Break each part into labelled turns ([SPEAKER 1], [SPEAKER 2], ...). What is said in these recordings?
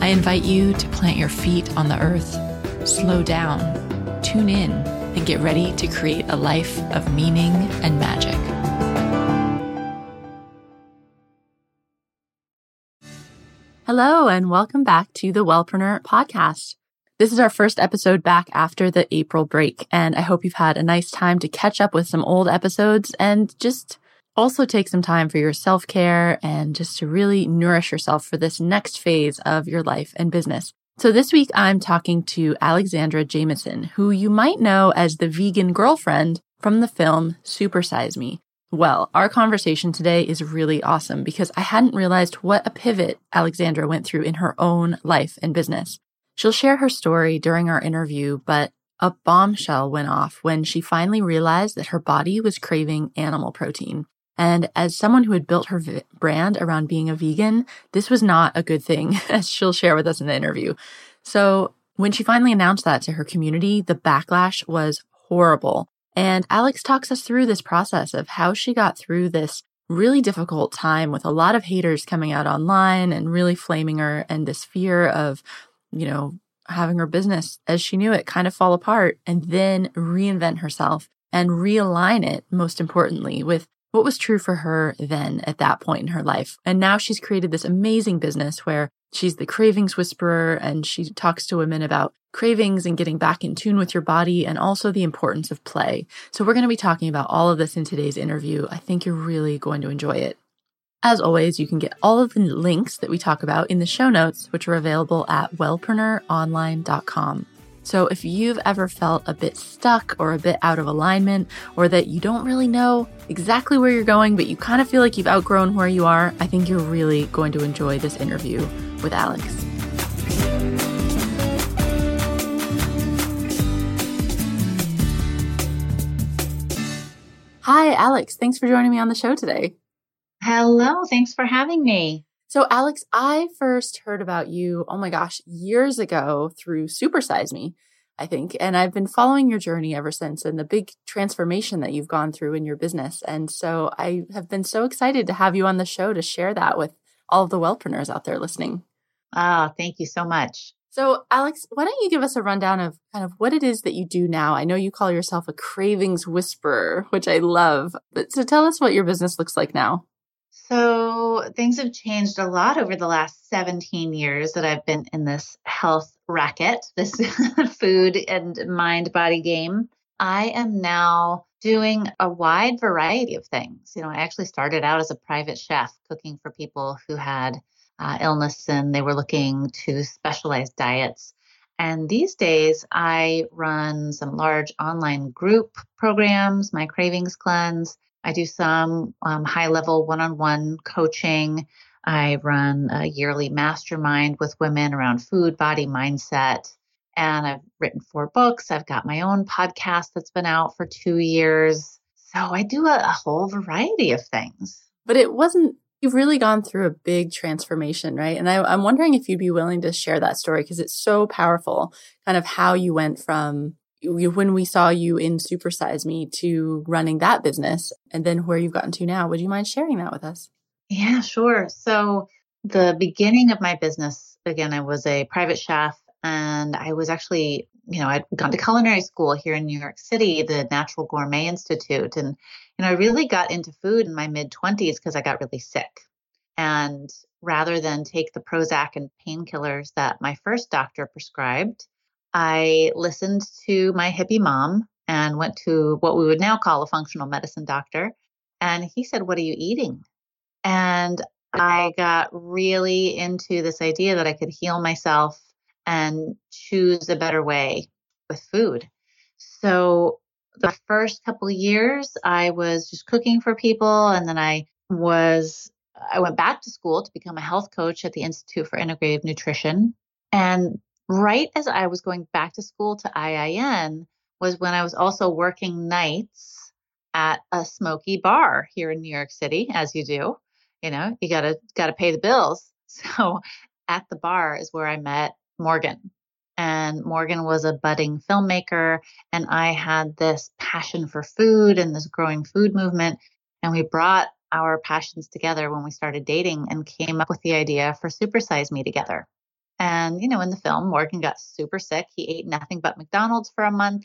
[SPEAKER 1] I invite you to plant your feet on the earth, slow down, tune in, and get ready to create a life of meaning and magic. Hello, and welcome back to the Wellpreneur podcast. This is our first episode back after the April break, and I hope you've had a nice time to catch up with some old episodes and just also, take some time for your self care and just to really nourish yourself for this next phase of your life and business. So, this week I'm talking to Alexandra Jamieson, who you might know as the vegan girlfriend from the film Supersize Me. Well, our conversation today is really awesome because I hadn't realized what a pivot Alexandra went through in her own life and business. She'll share her story during our interview, but a bombshell went off when she finally realized that her body was craving animal protein. And as someone who had built her v- brand around being a vegan, this was not a good thing, as she'll share with us in the interview. So when she finally announced that to her community, the backlash was horrible. And Alex talks us through this process of how she got through this really difficult time with a lot of haters coming out online and really flaming her and this fear of, you know, having her business as she knew it kind of fall apart and then reinvent herself and realign it, most importantly, with what was true for her then at that point in her life. And now she's created this amazing business where she's the cravings whisperer and she talks to women about cravings and getting back in tune with your body and also the importance of play. So we're going to be talking about all of this in today's interview. I think you're really going to enjoy it. As always, you can get all of the links that we talk about in the show notes, which are available at wellpreneuronline.com. So if you've ever felt a bit stuck or a bit out of alignment, or that you don't really know exactly where you're going, but you kind of feel like you've outgrown where you are, I think you're really going to enjoy this interview with Alex. Hi, Alex. Thanks for joining me on the show today.
[SPEAKER 2] Hello. Thanks for having me.
[SPEAKER 1] So, Alex, I first heard about you, oh my gosh, years ago through Supersize Me, I think. And I've been following your journey ever since and the big transformation that you've gone through in your business. And so I have been so excited to have you on the show to share that with all of the wellpreneurs out there listening.
[SPEAKER 2] Oh, thank you so much.
[SPEAKER 1] So, Alex, why don't you give us a rundown of kind of what it is that you do now? I know you call yourself a cravings whisperer, which I love. But so tell us what your business looks like now.
[SPEAKER 2] So things have changed a lot over the last 17 years that I've been in this health racket, this food and mind body game. I am now doing a wide variety of things. You know, I actually started out as a private chef cooking for people who had uh, illness and they were looking to specialize diets. And these days, I run some large online group programs, my Cravings Cleanse, I do some um, high level one on one coaching. I run a yearly mastermind with women around food, body, mindset. And I've written four books. I've got my own podcast that's been out for two years. So I do a, a whole variety of things.
[SPEAKER 1] But it wasn't, you've really gone through a big transformation, right? And I, I'm wondering if you'd be willing to share that story because it's so powerful, kind of how you went from when we saw you in Supersize Me to running that business and then where you've gotten to now. Would you mind sharing that with us?
[SPEAKER 2] Yeah, sure. So, the beginning of my business, again, I was a private chef and I was actually, you know, I'd gone to culinary school here in New York City, the Natural Gourmet Institute. And, you know, I really got into food in my mid 20s because I got really sick. And rather than take the Prozac and painkillers that my first doctor prescribed, I listened to my hippie mom and went to what we would now call a functional medicine doctor. And he said, What are you eating? And I got really into this idea that I could heal myself and choose a better way with food. So the first couple of years, I was just cooking for people. And then I was, I went back to school to become a health coach at the Institute for Integrative Nutrition. And right as I was going back to school to IIN was when I was also working nights at a smoky bar here in New York City, as you do. You know, you gotta gotta pay the bills. So at the bar is where I met Morgan. And Morgan was a budding filmmaker, and I had this passion for food and this growing food movement. And we brought our passions together when we started dating and came up with the idea for Supersize Me together. And, you know, in the film, Morgan got super sick. He ate nothing but McDonald's for a month.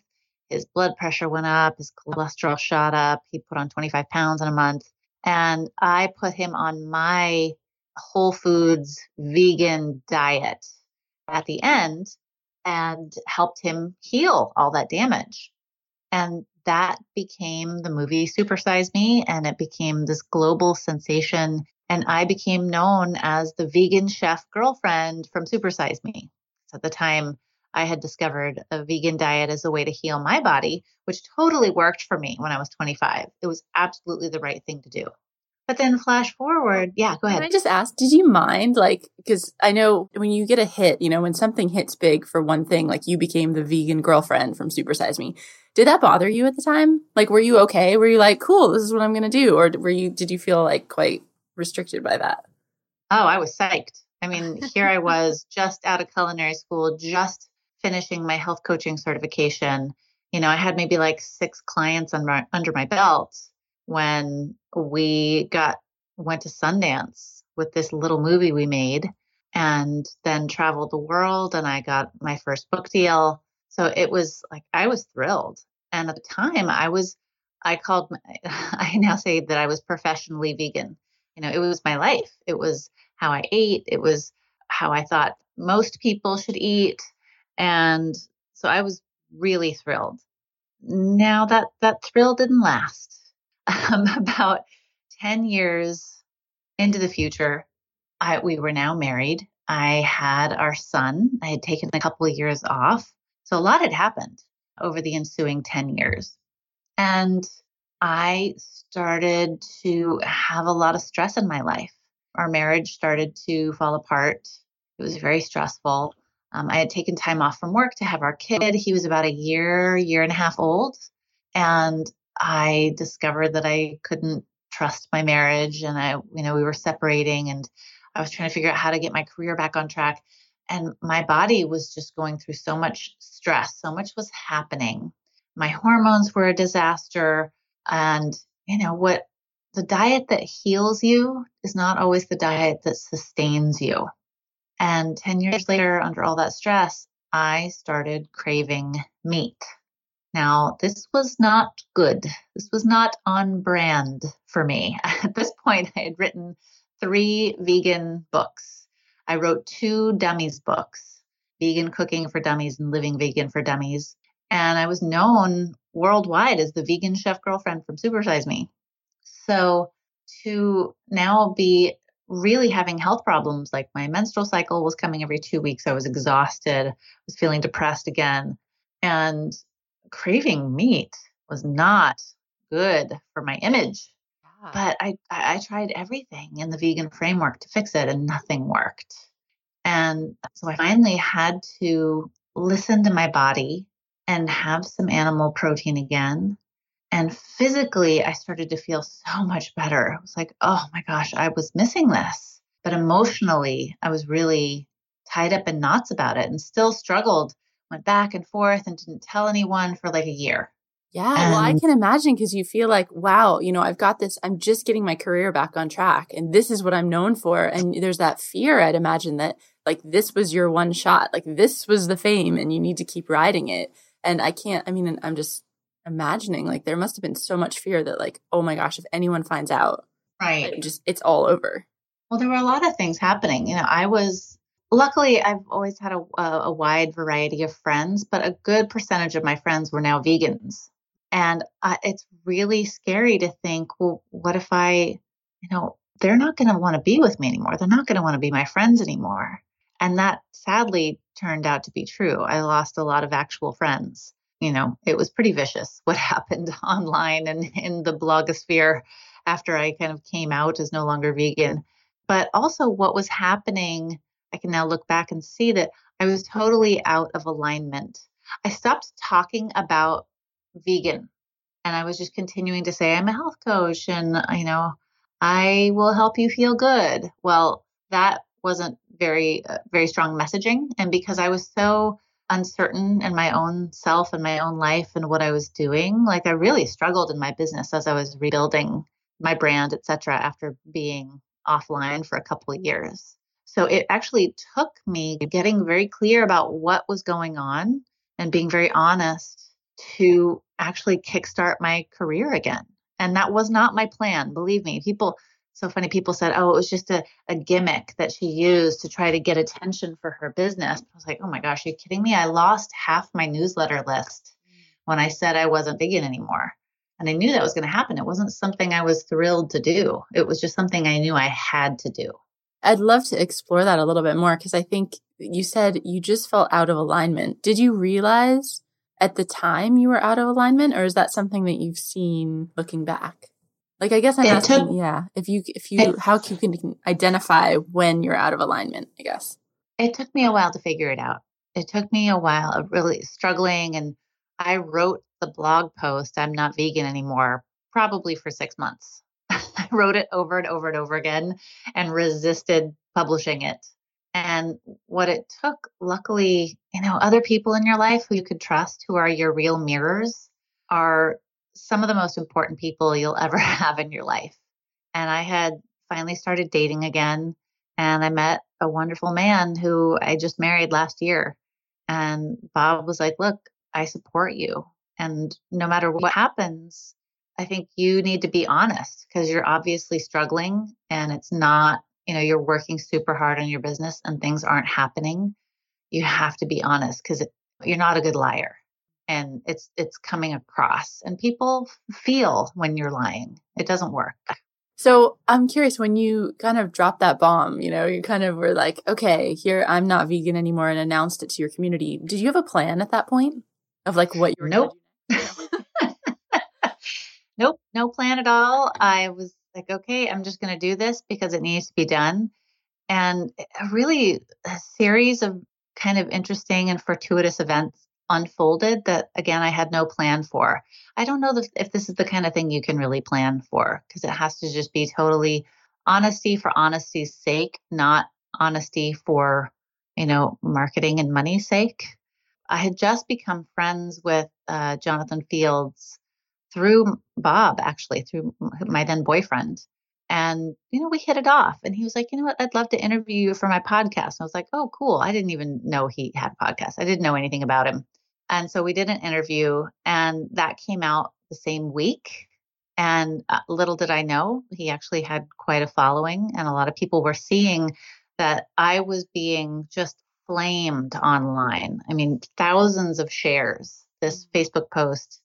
[SPEAKER 2] His blood pressure went up, his cholesterol shot up. He put on 25 pounds in a month. And I put him on my whole foods vegan diet at the end and helped him heal all that damage. And that became the movie Supersize Me, and it became this global sensation. And I became known as the vegan chef girlfriend from Supersize Me. At the time, I had discovered a vegan diet as a way to heal my body, which totally worked for me when I was 25. It was absolutely the right thing to do. But then flash forward, yeah, go ahead.
[SPEAKER 1] Can I just ask, did you mind like because I know when you get a hit, you know, when something hits big for one thing, like you became the vegan girlfriend from Supersize Me. Did that bother you at the time? Like were you okay? Were you like, cool, this is what I'm gonna do? Or were you did you feel like quite restricted by that?
[SPEAKER 2] Oh, I was psyched. I mean, here I was just out of culinary school, just finishing my health coaching certification. You know, I had maybe like six clients under, under my belt when we got went to Sundance with this little movie we made and then traveled the world and I got my first book deal. So it was like I was thrilled. And at the time I was I called I now say that I was professionally vegan. You know, it was my life. It was how I ate, it was how I thought most people should eat and so I was really thrilled. Now that that thrill didn't last um, about 10 years into the future, I, we were now married. I had our son. I had taken a couple of years off. So a lot had happened over the ensuing 10 years. And I started to have a lot of stress in my life. Our marriage started to fall apart. It was very stressful. Um, I had taken time off from work to have our kid. He was about a year, year and a half old. And I discovered that I couldn't trust my marriage and I, you know, we were separating and I was trying to figure out how to get my career back on track. And my body was just going through so much stress, so much was happening. My hormones were a disaster. And, you know, what the diet that heals you is not always the diet that sustains you. And 10 years later, under all that stress, I started craving meat. Now, this was not good. This was not on brand for me. At this point, I had written three vegan books. I wrote two dummies books Vegan Cooking for Dummies and Living Vegan for Dummies. And I was known worldwide as the vegan chef girlfriend from Supersize Me. So to now be really having health problems, like my menstrual cycle was coming every two weeks, I was exhausted, was feeling depressed again. And craving meat was not good for my image. Yeah. But I, I tried everything in the vegan framework to fix it and nothing worked. And so I finally had to listen to my body and have some animal protein again. And physically, I started to feel so much better. I was like, oh my gosh, I was missing this. But emotionally, I was really tied up in knots about it and still struggled went back and forth and didn't tell anyone for like a year.
[SPEAKER 1] Yeah, and, well, I can imagine because you feel like, wow, you know, I've got this, I'm just getting my career back on track and this is what I'm known for. And there's that fear, I'd imagine that like this was your one shot, like this was the fame and you need to keep riding it. And I can't, I mean, I'm just imagining like there must have been so much fear that like, oh my gosh, if anyone finds out,
[SPEAKER 2] right,
[SPEAKER 1] just it's all over.
[SPEAKER 2] Well, there were a lot of things happening. You know, I was luckily i've always had a, a, wide variety of friends but a good percentage of my friends were now vegans and uh, it's really scary to think well what if i you know they're not going to want to be with me anymore they're not going to want to be my friends anymore and that sadly turned out to be true i lost a lot of actual friends you know it was pretty vicious what happened online and in the blogosphere after i kind of came out as no longer vegan but also what was happening I can now look back and see that I was totally out of alignment. I stopped talking about vegan and I was just continuing to say, I'm a health coach and, you know, I will help you feel good. Well, that wasn't very, uh, very strong messaging. And because I was so uncertain in my own self and my own life and what I was doing, like I really struggled in my business as I was rebuilding my brand, et cetera, after being offline for a couple of years. So it actually took me getting very clear about what was going on and being very honest to actually kickstart my career again. And that was not my plan. Believe me, people, so funny, people said, oh, it was just a, a gimmick that she used to try to get attention for her business. I was like, oh my gosh, are you kidding me? I lost half my newsletter list when I said I wasn't vegan anymore. And I knew that was going to happen. It wasn't something I was thrilled to do, it was just something I knew I had to do.
[SPEAKER 1] I'd love to explore that a little bit more because I think you said you just felt out of alignment. Did you realize at the time you were out of alignment or is that something that you've seen looking back? Like I guess I'm it asking, took, yeah, if you if you it, how you can identify when you're out of alignment, I guess.
[SPEAKER 2] It took me a while to figure it out. It took me a while of really struggling and I wrote the blog post I'm not vegan anymore probably for 6 months. I wrote it over and over and over again and resisted publishing it. And what it took, luckily, you know, other people in your life who you could trust, who are your real mirrors, are some of the most important people you'll ever have in your life. And I had finally started dating again. And I met a wonderful man who I just married last year. And Bob was like, Look, I support you. And no matter what happens, I think you need to be honest because you're obviously struggling and it's not, you know, you're working super hard on your business and things aren't happening. You have to be honest because you're not a good liar and it's it's coming across and people feel when you're lying. It doesn't work.
[SPEAKER 1] So I'm curious when you kind of dropped that bomb, you know, you kind of were like, okay, here I'm not vegan anymore and announced it to your community. Did you have a plan at that point of like what you were
[SPEAKER 2] nope. nope, no plan at all. I was like, okay, I'm just going to do this because it needs to be done. And a really a series of kind of interesting and fortuitous events unfolded that, again, I had no plan for. I don't know if this is the kind of thing you can really plan for because it has to just be totally honesty for honesty's sake, not honesty for, you know, marketing and money's sake. I had just become friends with uh, Jonathan Fields through Bob, actually, through my then boyfriend. And, you know, we hit it off. And he was like, you know what? I'd love to interview you for my podcast. And I was like, oh, cool. I didn't even know he had podcasts. I didn't know anything about him. And so we did an interview, and that came out the same week. And uh, little did I know, he actually had quite a following, and a lot of people were seeing that I was being just flamed online. I mean, thousands of shares. This mm. Facebook post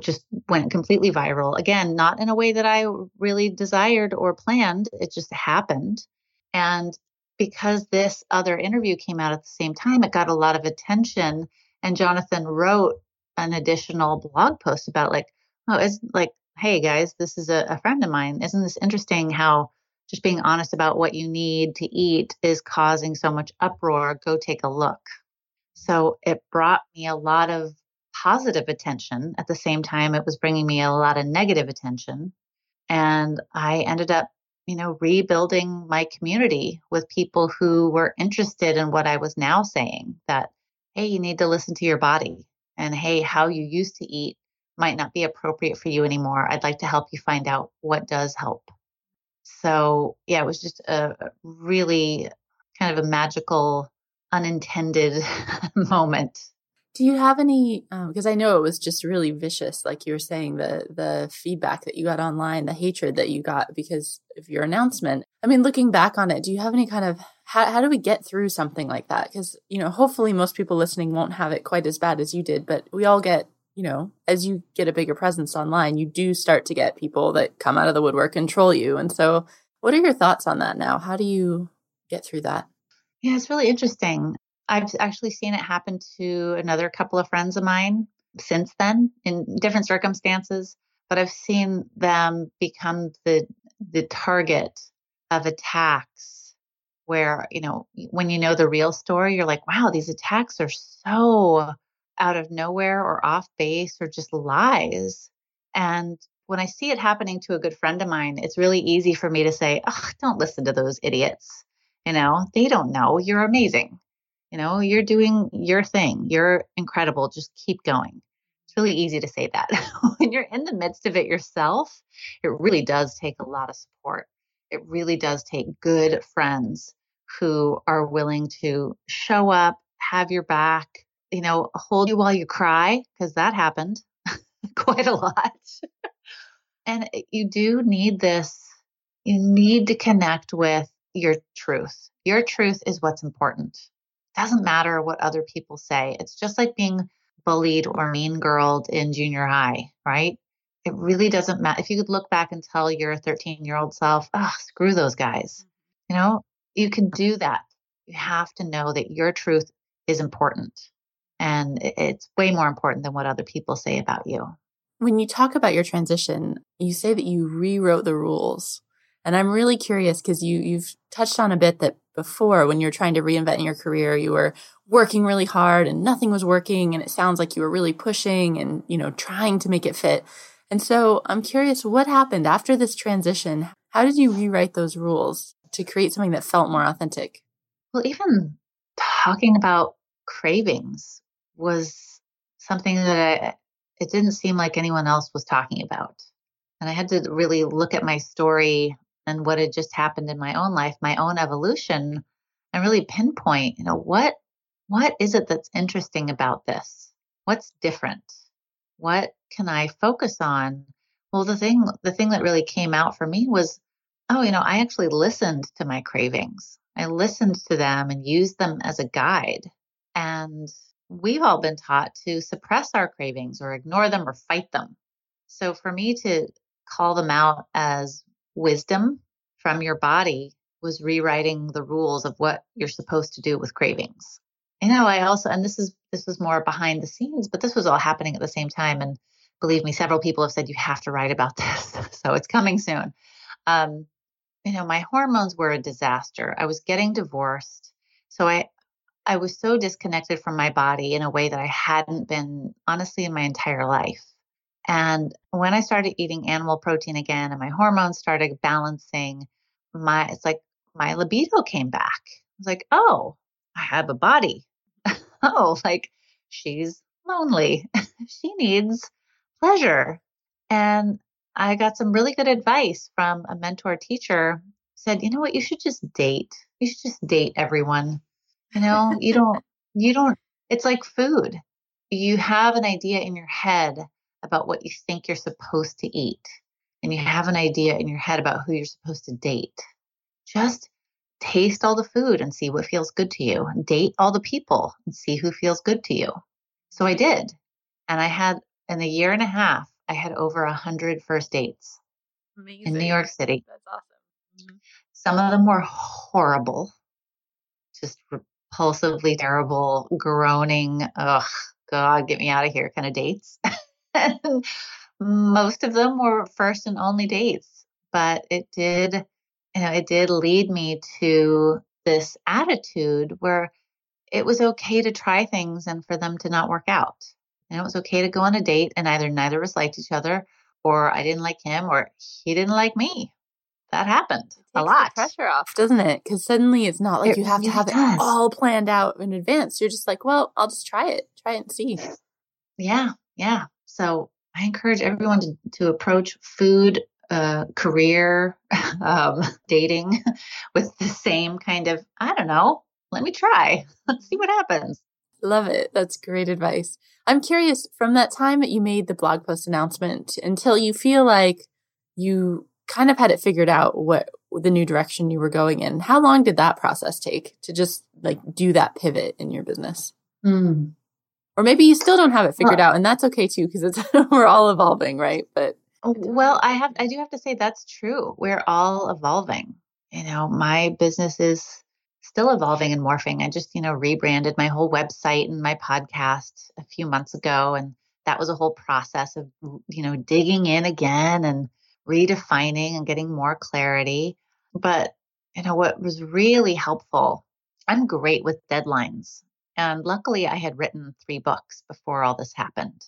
[SPEAKER 2] just went completely viral. Again, not in a way that I really desired or planned, it just happened. And because this other interview came out at the same time, it got a lot of attention. And Jonathan wrote an additional blog post about, like, oh, it's like, hey guys, this is a, a friend of mine. Isn't this interesting how just being honest about what you need to eat is causing so much uproar? Go take a look. So it brought me a lot of positive attention. At the same time, it was bringing me a lot of negative attention. And I ended up, you know, rebuilding my community with people who were interested in what I was now saying that, hey, you need to listen to your body. And hey, how you used to eat might not be appropriate for you anymore. I'd like to help you find out what does help. So, yeah, it was just a really kind of a magical, unintended moment
[SPEAKER 1] do you have any? Because um, I know it was just really vicious, like you were saying, the the feedback that you got online, the hatred that you got because of your announcement. I mean, looking back on it, do you have any kind of how how do we get through something like that? Because you know, hopefully, most people listening won't have it quite as bad as you did, but we all get you know, as you get a bigger presence online, you do start to get people that come out of the woodwork and troll you. And so, what are your thoughts on that now? How do you get through that?
[SPEAKER 2] Yeah, it's really interesting. I've actually seen it happen to another couple of friends of mine since then in different circumstances, but I've seen them become the the target of attacks where, you know, when you know the real story, you're like, wow, these attacks are so out of nowhere or off base or just lies. And when I see it happening to a good friend of mine, it's really easy for me to say, oh, don't listen to those idiots. You know, they don't know. You're amazing. You know, you're doing your thing. You're incredible. Just keep going. It's really easy to say that. when you're in the midst of it yourself, it really does take a lot of support. It really does take good friends who are willing to show up, have your back, you know, hold you while you cry, because that happened quite a lot. and you do need this, you need to connect with your truth. Your truth is what's important. It Doesn't matter what other people say. It's just like being bullied or mean girled in junior high, right? It really doesn't matter. If you could look back and tell your 13 year old self, oh, screw those guys, you know, you can do that. You have to know that your truth is important and it's way more important than what other people say about you.
[SPEAKER 1] When you talk about your transition, you say that you rewrote the rules. And I'm really curious because you you've touched on a bit that before when you're trying to reinvent in your career, you were working really hard and nothing was working and it sounds like you were really pushing and, you know, trying to make it fit. And so I'm curious what happened after this transition? How did you rewrite those rules to create something that felt more authentic?
[SPEAKER 2] Well, even talking about cravings was something that I, it didn't seem like anyone else was talking about. And I had to really look at my story and what had just happened in my own life, my own evolution, and really pinpoint, you know, what what is it that's interesting about this? What's different? What can I focus on? Well, the thing the thing that really came out for me was, oh, you know, I actually listened to my cravings. I listened to them and used them as a guide. And we've all been taught to suppress our cravings or ignore them or fight them. So for me to call them out as wisdom from your body was rewriting the rules of what you're supposed to do with cravings. You know, I also and this is this was more behind the scenes, but this was all happening at the same time. And believe me, several people have said you have to write about this. so it's coming soon. Um, you know, my hormones were a disaster. I was getting divorced. So I I was so disconnected from my body in a way that I hadn't been honestly in my entire life. And when I started eating animal protein again and my hormones started balancing, my it's like my libido came back. I was like, oh, I have a body. oh, like she's lonely. she needs pleasure. And I got some really good advice from a mentor teacher. Said, you know what, you should just date. You should just date everyone you know, you don't, you don't, it's like food. You have an idea in your head about what you think you're supposed to eat, and you have an idea in your head about who you're supposed to date. Just taste all the food and see what feels good to you. Date all the people and see who feels good to you. So I did. And I had, in a year and a half, I had over a hundred first dates Amazing. in New York City.
[SPEAKER 1] That's awesome.
[SPEAKER 2] Mm-hmm. Some of them were horrible, just repulsively terrible, groaning, ugh, God, get me out of here kind of dates. most of them were first and only dates, but it did, you know, it did lead me to this attitude where it was okay to try things and for them to not work out. And it was okay to go on a date and either neither of us liked each other or I didn't like him or he didn't like me that happened a lot.
[SPEAKER 1] pressure off, doesn't it? Because suddenly it's not like it you have really to have does. it all planned out in advance. You're just like, well, I'll just try it, try it and see.
[SPEAKER 2] Yeah, yeah. So I encourage everyone to, to approach food, uh, career, um, dating with the same kind of, I don't know, let me try. Let's see what happens.
[SPEAKER 1] Love it. That's great advice. I'm curious from that time that you made the blog post announcement until you feel like you kind of had it figured out what the new direction you were going in. How long did that process take to just like do that pivot in your business?
[SPEAKER 2] Mm.
[SPEAKER 1] Or maybe you still don't have it figured well, out and that's okay too because it's we're all evolving, right? But
[SPEAKER 2] oh, well, I have I do have to say that's true. We're all evolving. You know, my business is still evolving and morphing. I just, you know, rebranded my whole website and my podcast a few months ago and that was a whole process of you know digging in again and redefining and getting more clarity. But you know, what was really helpful, I'm great with deadlines. And luckily, I had written three books before all this happened.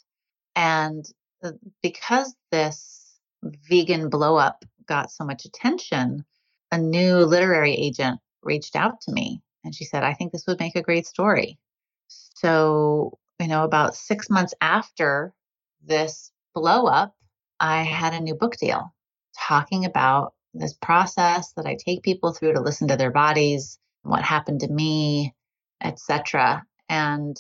[SPEAKER 2] And uh, because this vegan blowup got so much attention, a new literary agent reached out to me and she said, I think this would make a great story. So, you know, about six months after this blow up, I had a new book deal talking about this process that I take people through to listen to their bodies, what happened to me, etc. And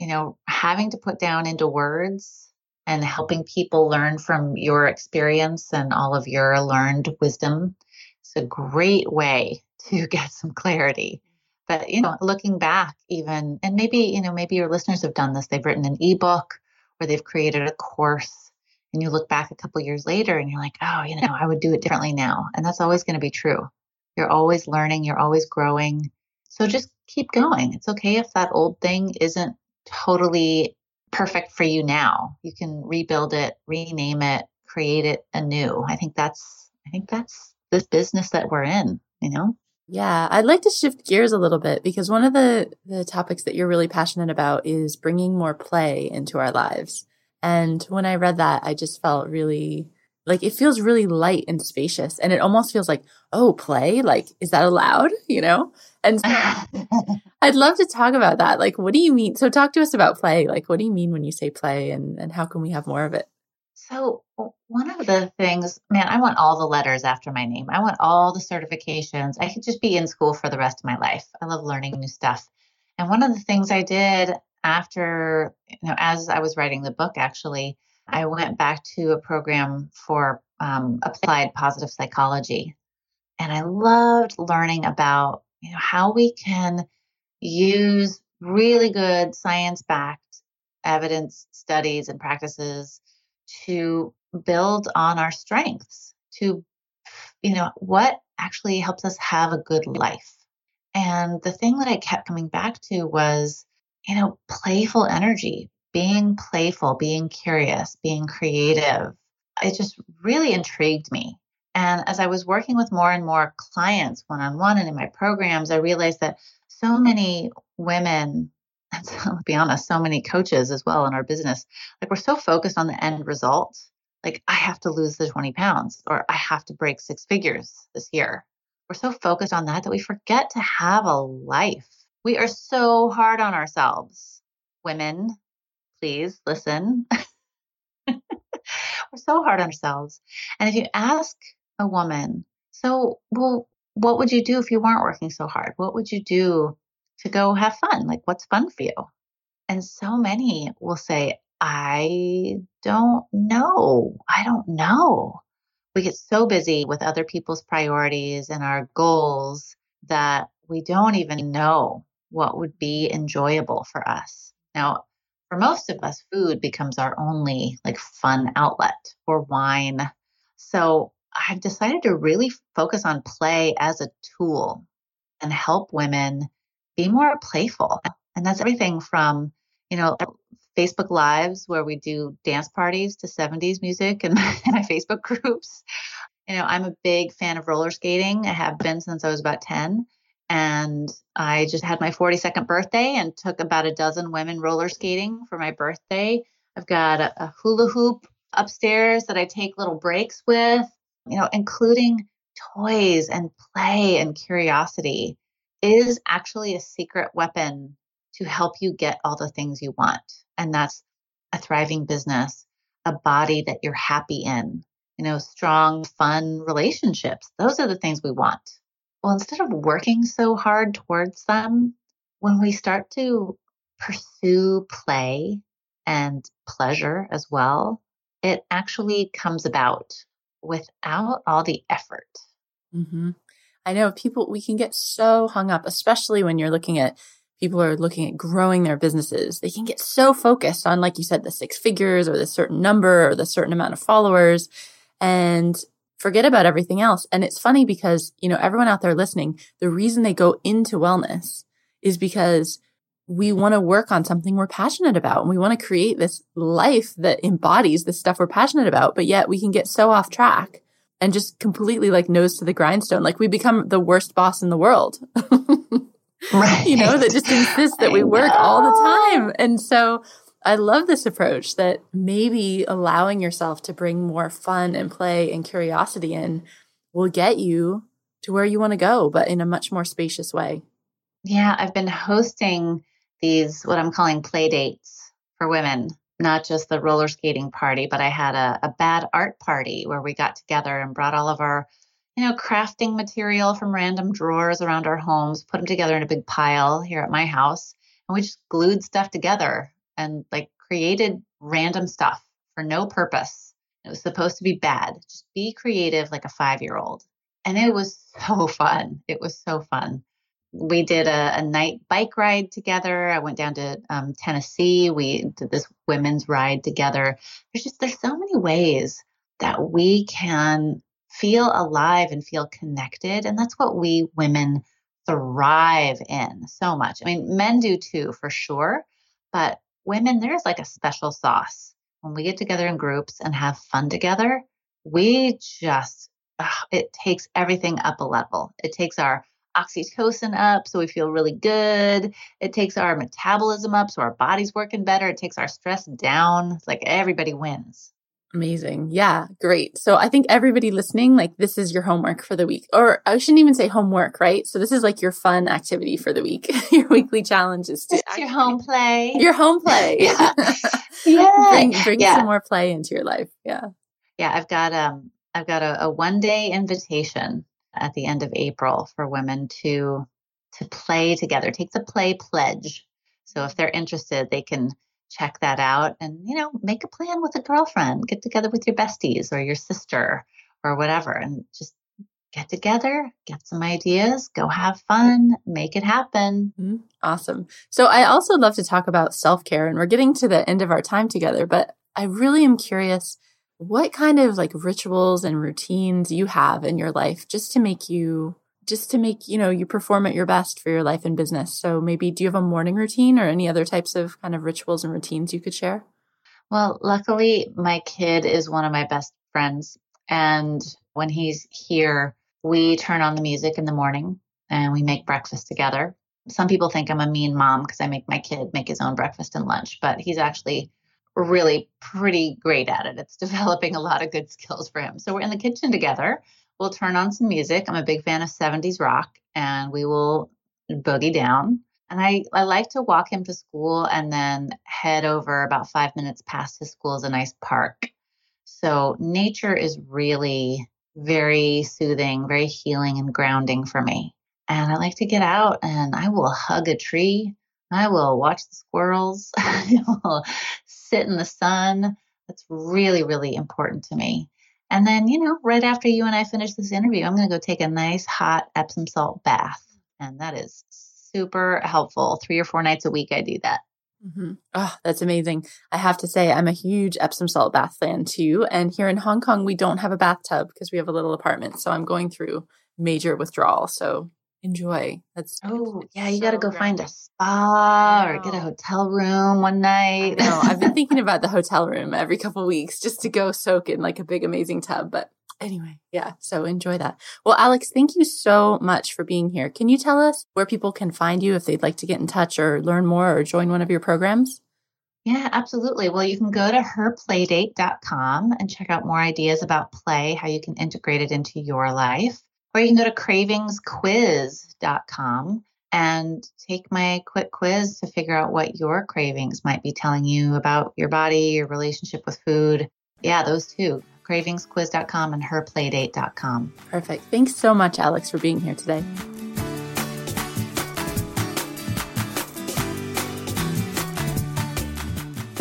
[SPEAKER 2] you know, having to put down into words and helping people learn from your experience and all of your learned wisdom is a great way to get some clarity. But, you know, looking back, even, and maybe, you know, maybe your listeners have done this. They've written an ebook or they've created a course and you look back a couple years later and you're like, oh, you know, I would do it differently now. And that's always going to be true. You're always learning, you're always growing. So just keep going. It's okay if that old thing isn't totally perfect for you now. You can rebuild it, rename it, create it anew. I think that's I think that's this business that we're in, you know?
[SPEAKER 1] Yeah, I'd like to shift gears a little bit because one of the the topics that you're really passionate about is bringing more play into our lives. And when I read that, I just felt really like it feels really light and spacious and it almost feels like, "Oh, play? Like is that allowed?" you know? And so I'd love to talk about that. Like, what do you mean? So, talk to us about play. Like, what do you mean when you say play, and and how can we have more of it?
[SPEAKER 2] So, one of the things, man, I want all the letters after my name. I want all the certifications. I could just be in school for the rest of my life. I love learning new stuff. And one of the things I did after, you know, as I was writing the book, actually, I went back to a program for um, applied positive psychology. And I loved learning about you know, how we can use really good science backed evidence studies and practices to build on our strengths to you know what actually helps us have a good life. And the thing that i kept coming back to was you know playful energy being playful being curious being creative. It just really intrigued me. And as I was working with more and more clients one on one and in my programs, I realized that so many women, to be honest, so many coaches as well in our business, like we're so focused on the end result. Like, I have to lose the 20 pounds or I have to break six figures this year. We're so focused on that that we forget to have a life. We are so hard on ourselves. Women, please listen. we're so hard on ourselves. And if you ask a woman. So, well, what would you do if you weren't working so hard? What would you do to go have fun? Like, what's fun for you? And so many will say, I don't know. I don't know. We get so busy with other people's priorities and our goals that we don't even know what would be enjoyable for us. Now, for most of us, food becomes our only like fun outlet or wine. So I've decided to really focus on play as a tool and help women be more playful. And that's everything from, you know, Facebook Lives where we do dance parties to 70s music and my Facebook groups. You know, I'm a big fan of roller skating. I have been since I was about 10. And I just had my 42nd birthday and took about a dozen women roller skating for my birthday. I've got a, a hula hoop upstairs that I take little breaks with you know, including toys and play and curiosity is actually a secret weapon to help you get all the things you want. And that's a thriving business, a body that you're happy in, you know, strong, fun relationships. Those are the things we want. Well, instead of working so hard towards them, when we start to pursue play and pleasure as well, it actually comes about without all the effort.
[SPEAKER 1] Mm-hmm. I know people, we can get so hung up, especially when you're looking at people are looking at growing their businesses. They can get so focused on, like you said, the six figures or the certain number or the certain amount of followers and forget about everything else. And it's funny because, you know, everyone out there listening, the reason they go into wellness is because we want to work on something we're passionate about and we want to create this life that embodies the stuff we're passionate about. But yet we can get so off track and just completely like nose to the grindstone. Like we become the worst boss in the world.
[SPEAKER 2] right.
[SPEAKER 1] You know, that just insists that I we know. work all the time. And so I love this approach that maybe allowing yourself to bring more fun and play and curiosity in will get you to where you want to go, but in a much more spacious way.
[SPEAKER 2] Yeah, I've been hosting these, what I'm calling play dates for women, not just the roller skating party, but I had a, a bad art party where we got together and brought all of our, you know, crafting material from random drawers around our homes, put them together in a big pile here at my house. And we just glued stuff together and like created random stuff for no purpose. It was supposed to be bad. Just be creative like a five year old. And it was so fun. It was so fun we did a, a, night bike ride together. I went down to um, Tennessee. We did this women's ride together. There's just there's so many ways that we can feel alive and feel connected, and that's what we women thrive in so much. I mean, men do too, for sure, but women there's like a special sauce when we get together in groups and have fun together. We just ugh, it takes everything up a level. It takes our oxytocin up so we feel really good. It takes our metabolism up so our body's working better. It takes our stress down. It's like everybody wins.
[SPEAKER 1] Amazing. Yeah, great. So I think everybody listening, like this is your homework for the week. Or I shouldn't even say homework, right? So this is like your fun activity for the week. your weekly challenge is to
[SPEAKER 2] it's your home play.
[SPEAKER 1] Your home play. yeah. yeah. Bring, bring yeah. some more play into your life. Yeah.
[SPEAKER 2] Yeah. I've got um I've got a, a one day invitation at the end of April for women to to play together. Take the play pledge. So if they're interested, they can check that out and you know make a plan with a girlfriend. Get together with your besties or your sister or whatever, and just get together, get some ideas, go have fun, make it happen.
[SPEAKER 1] Mm-hmm. Awesome. So I also love to talk about self care, and we're getting to the end of our time together, but I really am curious what kind of like rituals and routines you have in your life just to make you just to make you know you perform at your best for your life and business? So maybe do you have a morning routine or any other types of kind of rituals and routines you could share?
[SPEAKER 2] Well luckily my kid is one of my best friends and when he's here we turn on the music in the morning and we make breakfast together. Some people think i'm a mean mom because i make my kid make his own breakfast and lunch but he's actually really pretty great at it. It's developing a lot of good skills for him. So we're in the kitchen together. We'll turn on some music. I'm a big fan of 70s rock and we will boogie down. And I, I like to walk him to school and then head over about five minutes past his school is a nice park. So nature is really very soothing, very healing and grounding for me. And I like to get out and I will hug a tree. I will watch the squirrels. I will sit in the sun. That's really, really important to me. And then, you know, right after you and I finish this interview, I'm going to go take a nice hot Epsom salt bath. And that is super helpful. Three or four nights a week, I do that.
[SPEAKER 1] Mm-hmm. Oh, that's amazing. I have to say, I'm a huge Epsom salt bath fan too. And here in Hong Kong, we don't have a bathtub because we have a little apartment. So I'm going through major withdrawal. So enjoy. That's
[SPEAKER 2] oh yeah, you so got to go find a spa or get a hotel room one night.
[SPEAKER 1] No, I've been thinking about the hotel room every couple weeks just to go soak in like a big amazing tub. But anyway, yeah, so enjoy that. Well, Alex, thank you so much for being here. Can you tell us where people can find you if they'd like to get in touch or learn more or join one of your programs?
[SPEAKER 2] Yeah, absolutely. Well, you can go to herplaydate.com and check out more ideas about play, how you can integrate it into your life. Or you can go to cravingsquiz.com and take my quick quiz to figure out what your cravings might be telling you about your body, your relationship with food. Yeah, those two cravingsquiz.com and herplaydate.com.
[SPEAKER 1] Perfect. Thanks so much, Alex, for being here today.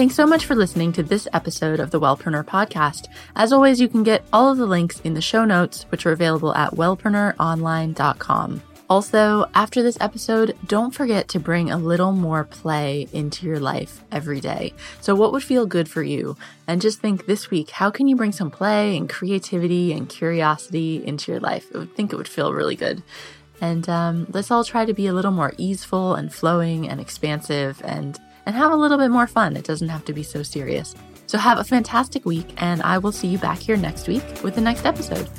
[SPEAKER 1] Thanks so much for listening to this episode of the Wellpreneur podcast. As always, you can get all of the links in the show notes, which are available at wellpreneuronline.com. Also, after this episode, don't forget to bring a little more play into your life every day. So, what would feel good for you? And just think this week, how can you bring some play and creativity and curiosity into your life? I would think it would feel really good. And um, let's all try to be a little more easeful and flowing and expansive and and have a little bit more fun. It doesn't have to be so serious. So have a fantastic week, and I will see you back here next week with the next episode.